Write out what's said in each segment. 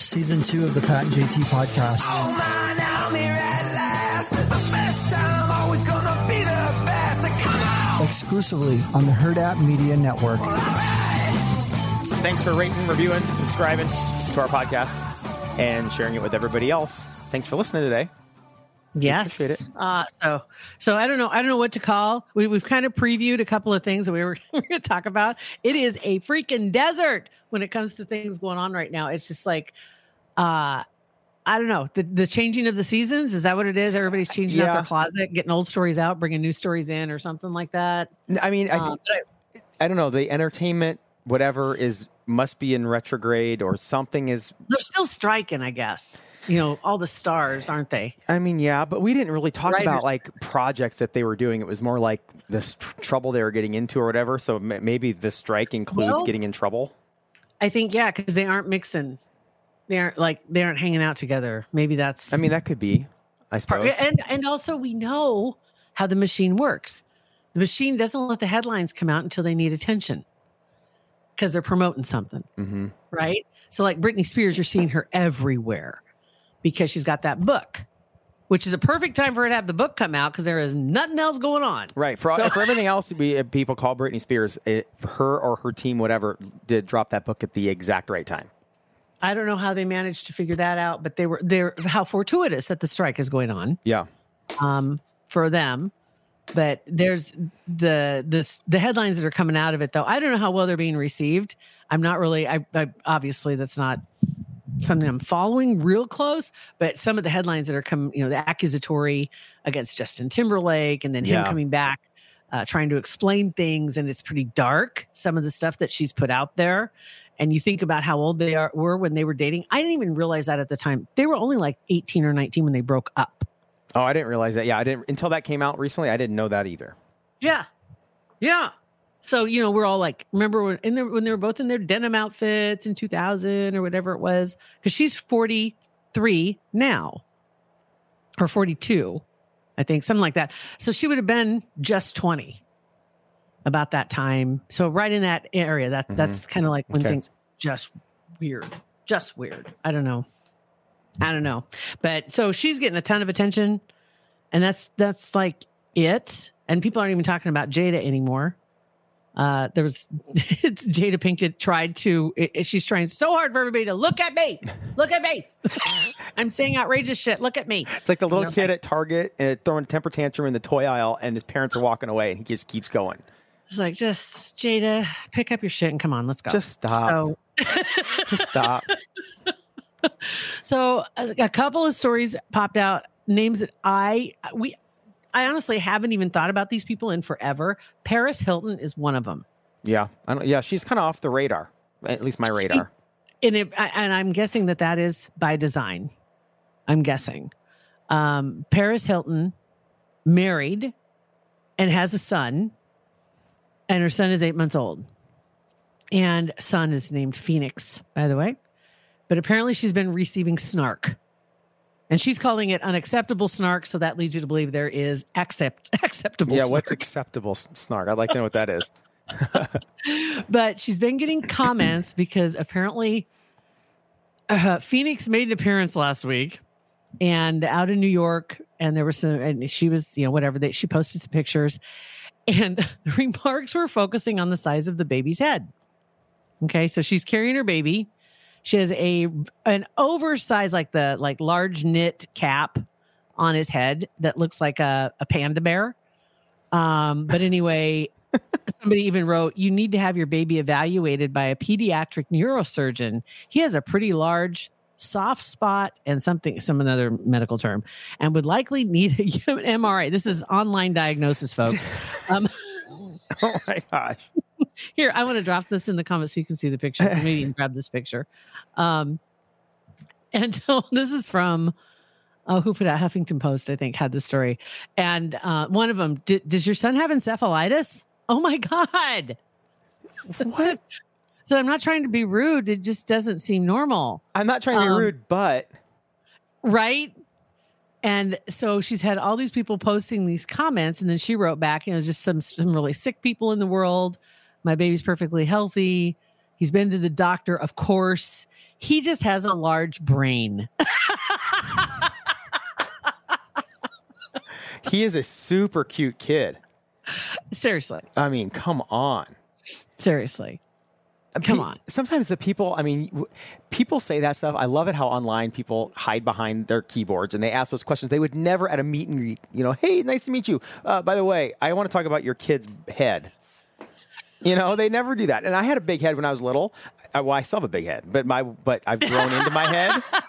Season two of the Pat and JT podcast. Oh man, I'm here at last. The best time, always gonna be the best. Come on! Exclusively on the Hurrdat Media Network. Thanks for rating, reviewing, subscribing to our podcast, and sharing it with everybody else. Thanks for listening today. Yes. Uh, so, so I don't know. I don't know what to call. We, we've kind of previewed a couple of things that we were going to talk about. It is a freaking desert when it comes to things going on right now. It's just like, uh, I don't know the the changing of the seasons. Is that what it is? Everybody's changing out their closet, getting old stories out, bringing new stories in, or something like that. I mean, I, Um, think, I don't know. The entertainment, whatever, is must be in retrograde or something is. They're still striking, I guess. You know, all the stars, aren't they? I mean, yeah, but we didn't really talk Writers- about like projects that they were doing. It was more like this trouble they were getting into or whatever. So m- maybe the strike includes Well- getting in trouble. I think yeah, because they aren't mixing. They aren't like they aren't hanging out together. Maybe that's I mean, that could be. I suppose. And and also we know how the machine works. The machine doesn't let the headlines come out until they need attention because they're promoting something, hmm right? So like Britney Spears, you're seeing her everywhere because she's got that book, which is a perfect time for her to have the book come out because there is nothing else going on. Right. For So- for everything else, we uh, people call Britney Spears. It, her or her team, whatever, did drop that book at the exact right time. I don't know how they managed to figure that out, but they were they're how fortuitous that the strike is going on. Yeah. um, for them. But there's the the the headlines that are coming out of it though. I don't know how well they're being received. I'm not really. I, I obviously that's not something I'm following real close. But some of the headlines that are coming, you know, the accusatory against Justin Timberlake, and then him Yeah. coming back, uh, trying to explain things, and it's pretty dark. Some of the stuff that she's put out there. And you think about how old they are were when they were dating. I didn't even realize that at the time. They were only like 18 or 19 when they broke up. Oh, I didn't realize that. Yeah, I didn't until that came out recently. I didn't know that either. Yeah. Yeah. So, you know, we're all like, remember when, in their, when they were both in their denim outfits in 2000 or whatever it was? Because she's 43 now or 42, I think, something like that. So she would have been just 20 about that time. So, right in that area, that, mm-hmm. that's kind of like when Okay. things just weird, just weird. I don't know. I don't know. But so she's getting a ton of attention and that's that's like it and people aren't even talking about jada anymore uh there was it's jada pinkett tried to i- i- she's trying so hard for everybody to look at me look at me i'm saying outrageous shit look at me It's like the little No, kid I- at Target uh, throwing a temper tantrum in the toy aisle, and his parents are walking away, and he just keeps going. it's like just jada pick up your shit and come on let's go Just stop. so Just stop. So a, a couple of stories popped out, names that I we I honestly haven't even thought about these people in forever. Paris Hilton is one of them. yeah, I don't, yeah. She's kind of off the radar, at least my radar. And it, and I'm guessing that that is by design. I'm guessing. Um, Paris Hilton married and has a son, and her son is eight months old. And son is named Phoenix, by the way. But apparently she's been receiving snark. And she's calling it unacceptable snark, so that leads you to believe there is accept acceptable Yeah, snark. what's acceptable snark? I'd like to know what that is. but she's been getting comments because apparently uh, Phoenix made an appearance last week and out in New York, and there was some, and she was, you know, whatever they, she posted some pictures, and the remarks were focusing on the size of the baby's head. Okay, so she's carrying her baby. She has a an oversized, like the like large knit cap on his head that looks like a, a panda bear. Um, but anyway, somebody even wrote, "You need to have your baby evaluated by a pediatric neurosurgeon. He has a pretty large soft spot and something, some another medical term, and would likely need a MRI. This is online diagnosis, folks. Um, Oh my gosh. Here, I want to drop this in the comments so you can see the picture. Maybe you can grab this picture. Um, And so this is from oh, who put out Huffington Post, I think, had the story. And uh, one of them, does your son have encephalitis? Oh my God. What? So I'm not trying to be rude. It just doesn't seem normal. I'm not trying to be Um, rude, but Right. And so she's had all these people posting these comments, and then she wrote back, you know, just some some really sick people in the world. My baby's perfectly healthy. He's been to the doctor, of course. He just has a large brain. he is a super cute kid. Seriously. I mean, come on. Seriously. Come Pe- on. Sometimes the people, I mean, w- people say that stuff. I love it how online people hide behind their keyboards and they ask those questions. They would never at a meet and greet, you know, hey, nice to meet you. Uh, by the way, I want to talk about your kid's head. You know, they never do that. And I had a big head when I was little. I, well, I still have a big head, but my, but I've grown into my head.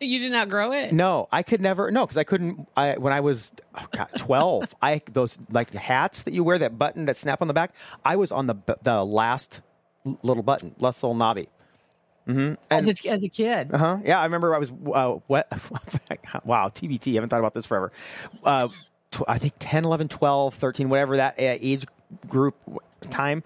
You did not grow it? No, I could never. No, because I couldn't. I when I was oh God, twelve, I those like hats that you wear that button that snap on the back. I was on the the last little button, last little knobby. As a, as a kid. Uh huh. Yeah, I remember I was uh, what? wow, TBT. I haven't thought about this forever. Uh, tw- I think 10, 11, 12, 13, whatever that uh, age group time.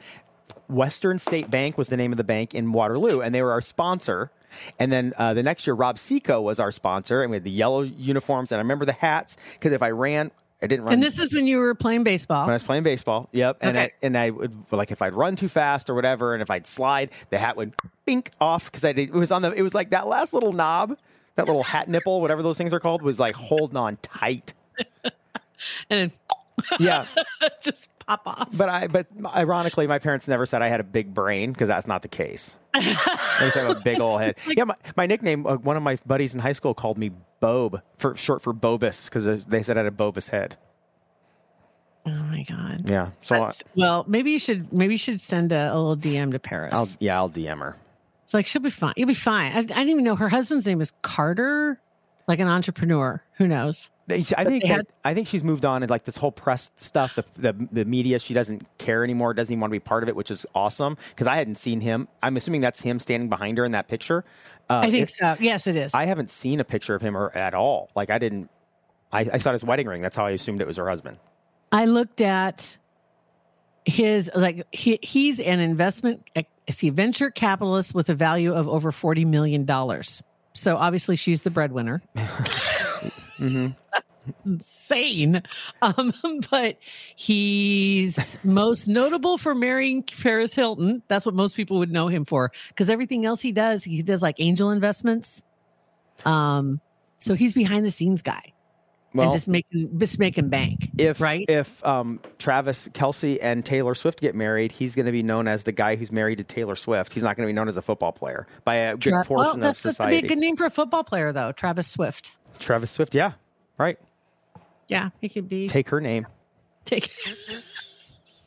Western State Bank was the name of the bank in Waterloo, and they were our sponsor. And then uh, the next year, Rob Seco was our sponsor, and we had the yellow uniforms. And I remember the hats because if I ran, I didn't run. And this is when you were playing baseball. when I was playing baseball. Yep. And Okay. I, and I would like if I'd run too fast or whatever, and if I'd slide, the hat would bink off because I did. It was on the. It was like that last little knob, that little hat nipple, whatever those things are called, was like holding on tight. and Yeah. just pop off. But I. But ironically, my parents never said I had a big brain because that's not the case. they said I have a big old head. yeah. My, my nickname. Uh, one of my buddies in high school called me Bob for short for Bobus because they said I had a Bobus head. Oh my God. Yeah. So I, well, maybe you should maybe you should send a, a little DM to Paris. I'll yeah I'll DM her. it's like she'll be fine. You'll be fine. I, I didn't even know her husband's name is Carter, like an entrepreneur. Who knows? I think had- I think she's moved on and like this whole press stuff, the, the the media. She doesn't care anymore. Doesn't even want to be part of it, which is awesome. Because I hadn't seen him. I'm assuming that's him standing behind her in that picture. Uh, I think if- so. Yes, it is. I haven't seen a picture of him or at all. Like I didn't. I, I saw his wedding ring. That's how I assumed it was her husband. I looked at his like he, he's an investment is he venture capitalist with a value of over 40 million dollars. So obviously she's the breadwinner. Mm-hmm. That's insane. Um, but he's most notable for marrying Paris Hilton. That's what most people would know him for because everything else he does, he does like angel investments. Um, so he's behind the scenes guy Well, and just making just making bank. if right? if um, Travis Kelce and Taylor Swift get married, he's going to be known as the guy who's married to Taylor Swift. He's not going to be known as a football player by a good Tra- portion well, of that's, that's to be society. a good name for a football player, though. Travis Swift. Travis Swift, yeah, right. Yeah, he could be. Take her name. Take.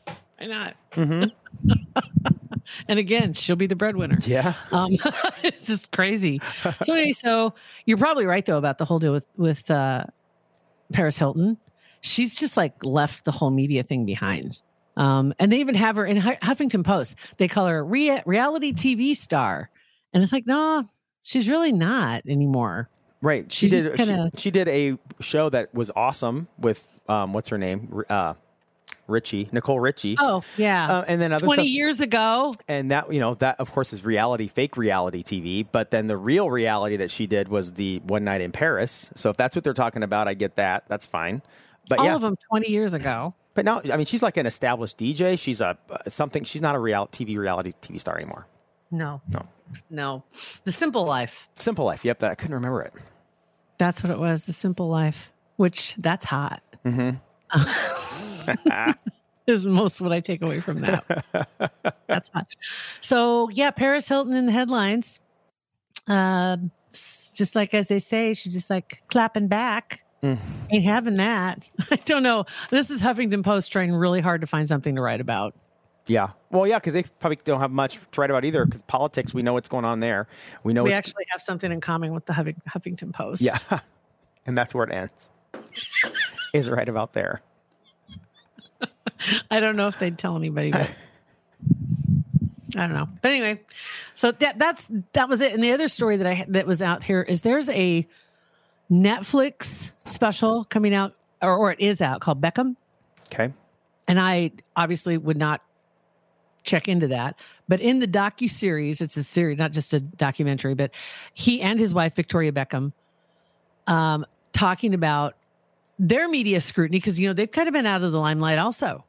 Why not? Mm-hmm. and again, she'll be the breadwinner. Yeah. Um, it's just crazy. So anyway, so you're probably right though about the whole deal with with uh, Paris Hilton. She's just like left the whole media thing behind. Um, and they even have her in Huffington Post. They call her a rea- reality TV star, and it's like, no, she's really not anymore. Right. She She's did. kinda- she, she did a show that was awesome with um, what's her name, uh, Richie, Nicole Richie. Oh yeah, Uh, and then other twenty stuff- years ago. and that you know that of course is reality, fake reality TV. But then the real reality that she did was the one night in Paris. So if that's what they're talking about, I get that. That's fine. But all yeah, of them 20 years ago. but now I mean she's like an established DJ. She's a uh, something. She's not a real TV reality TV star anymore. No, No. no. The Simple Life. Simple Life. Yep, that I couldn't remember it. That's what it was. The Simple Life, which that's hot. Mm-hmm. is most what I take away from that. that's hot. So yeah, Paris Hilton in the headlines. Um, just like as they say, she's just like clapping back. Ain't having that. I don't know. This is Huffington Post trying really hard to find something to write about. Yeah. Well, yeah, because they probably don't have much to write about either. Because politics, we know what's going on there. We know We actually have something in common with the Huffington Post. yeah, and that's where it ends. is right about there. I don't know if they'd tell anybody, but I don't know. But anyway, so that that's that was it. And the other story that I that was out here is there's a Netflix special coming out, or, or it is out called Beckham. Okay. And I obviously would not check into that. But in the docu series, it's a series, not just a documentary, but he and his wife Victoria Beckham, um, talking about their media scrutiny because you know they've kind of been out of the limelight also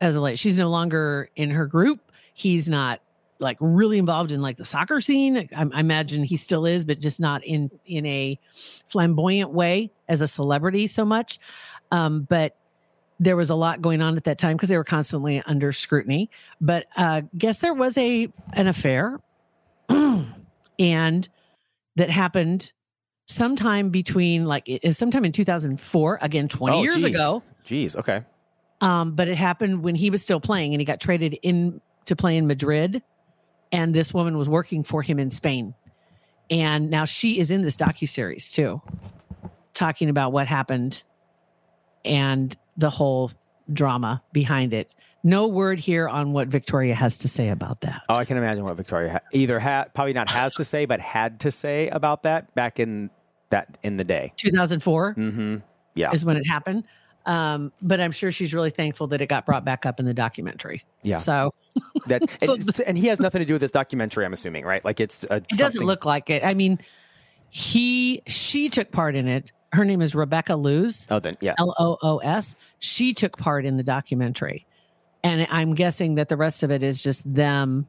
as of late. She's no longer in her group. He's not like really involved in like the soccer scene. I, I imagine he still is, but just not in in a flamboyant way as a celebrity so much. Um, but there was a lot going on at that time because they were constantly under scrutiny. But uh, guess there was a an affair, and that happened sometime between like sometime in 2004 again 20 Oh, years geez. ago Jeez. Okay. um, but it happened when he was still playing and he got traded in to play in Madrid. And this woman was working for him in Spain. And now she is in this docuseries too, talking about what happened and the whole drama behind it. No word here on what Victoria has to say about that. Oh, I can imagine what Victoria ha- either had, probably not has to say, but had to say about that back in that in the day. 2004 Mm-hmm. Yeah. is when it happened. Um, but I'm sure she's really thankful that it got brought back up in the documentary. Yeah. So That and, and he has nothing to do with this documentary. I'm assuming, right? Like it's uh, It doesn't look like it. I mean, he she took part in it. Her name is Rebecca Loos, Oh, then yeah. L O O S. She took part in the documentary. And I'm guessing that the rest of it is just them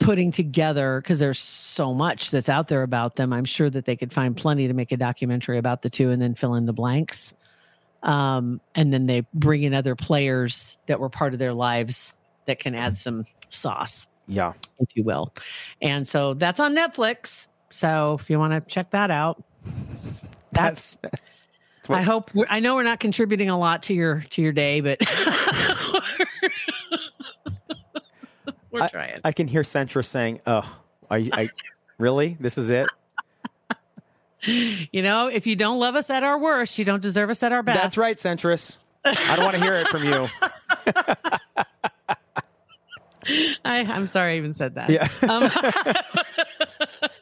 putting together because there's so much that's out there about them. I'm sure that they could find plenty to make a documentary about the two and then fill in the blanks. Um, and then they bring in other players that were part of their lives that can add some sauce Yeah. if you will. And so that's on Netflix. So if you want to check that out, that's. what- I hope I know we're not contributing a lot to your to your day, but we're trying. I can hear Centris saying, "Oh, I, I really? This is it? you know, if you don't love us at our worst, you don't deserve us at our best. That's right, Centris. I don't want to hear it from you. I, I'm sorry I even said that. Yeah.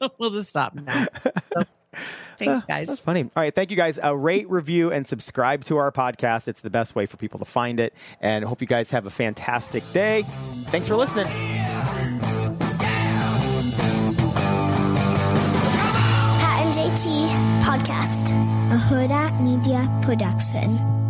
Um, we'll just stop now. So, thanks, guys. That's guys. funny. All right. Thank you guys. Uh, rate, review, and subscribe to our podcast. It's the best way for people to find it. And hope you guys have a fantastic day. Thanks for listening. Pat and JT Podcast, a Hurrdat Media Production.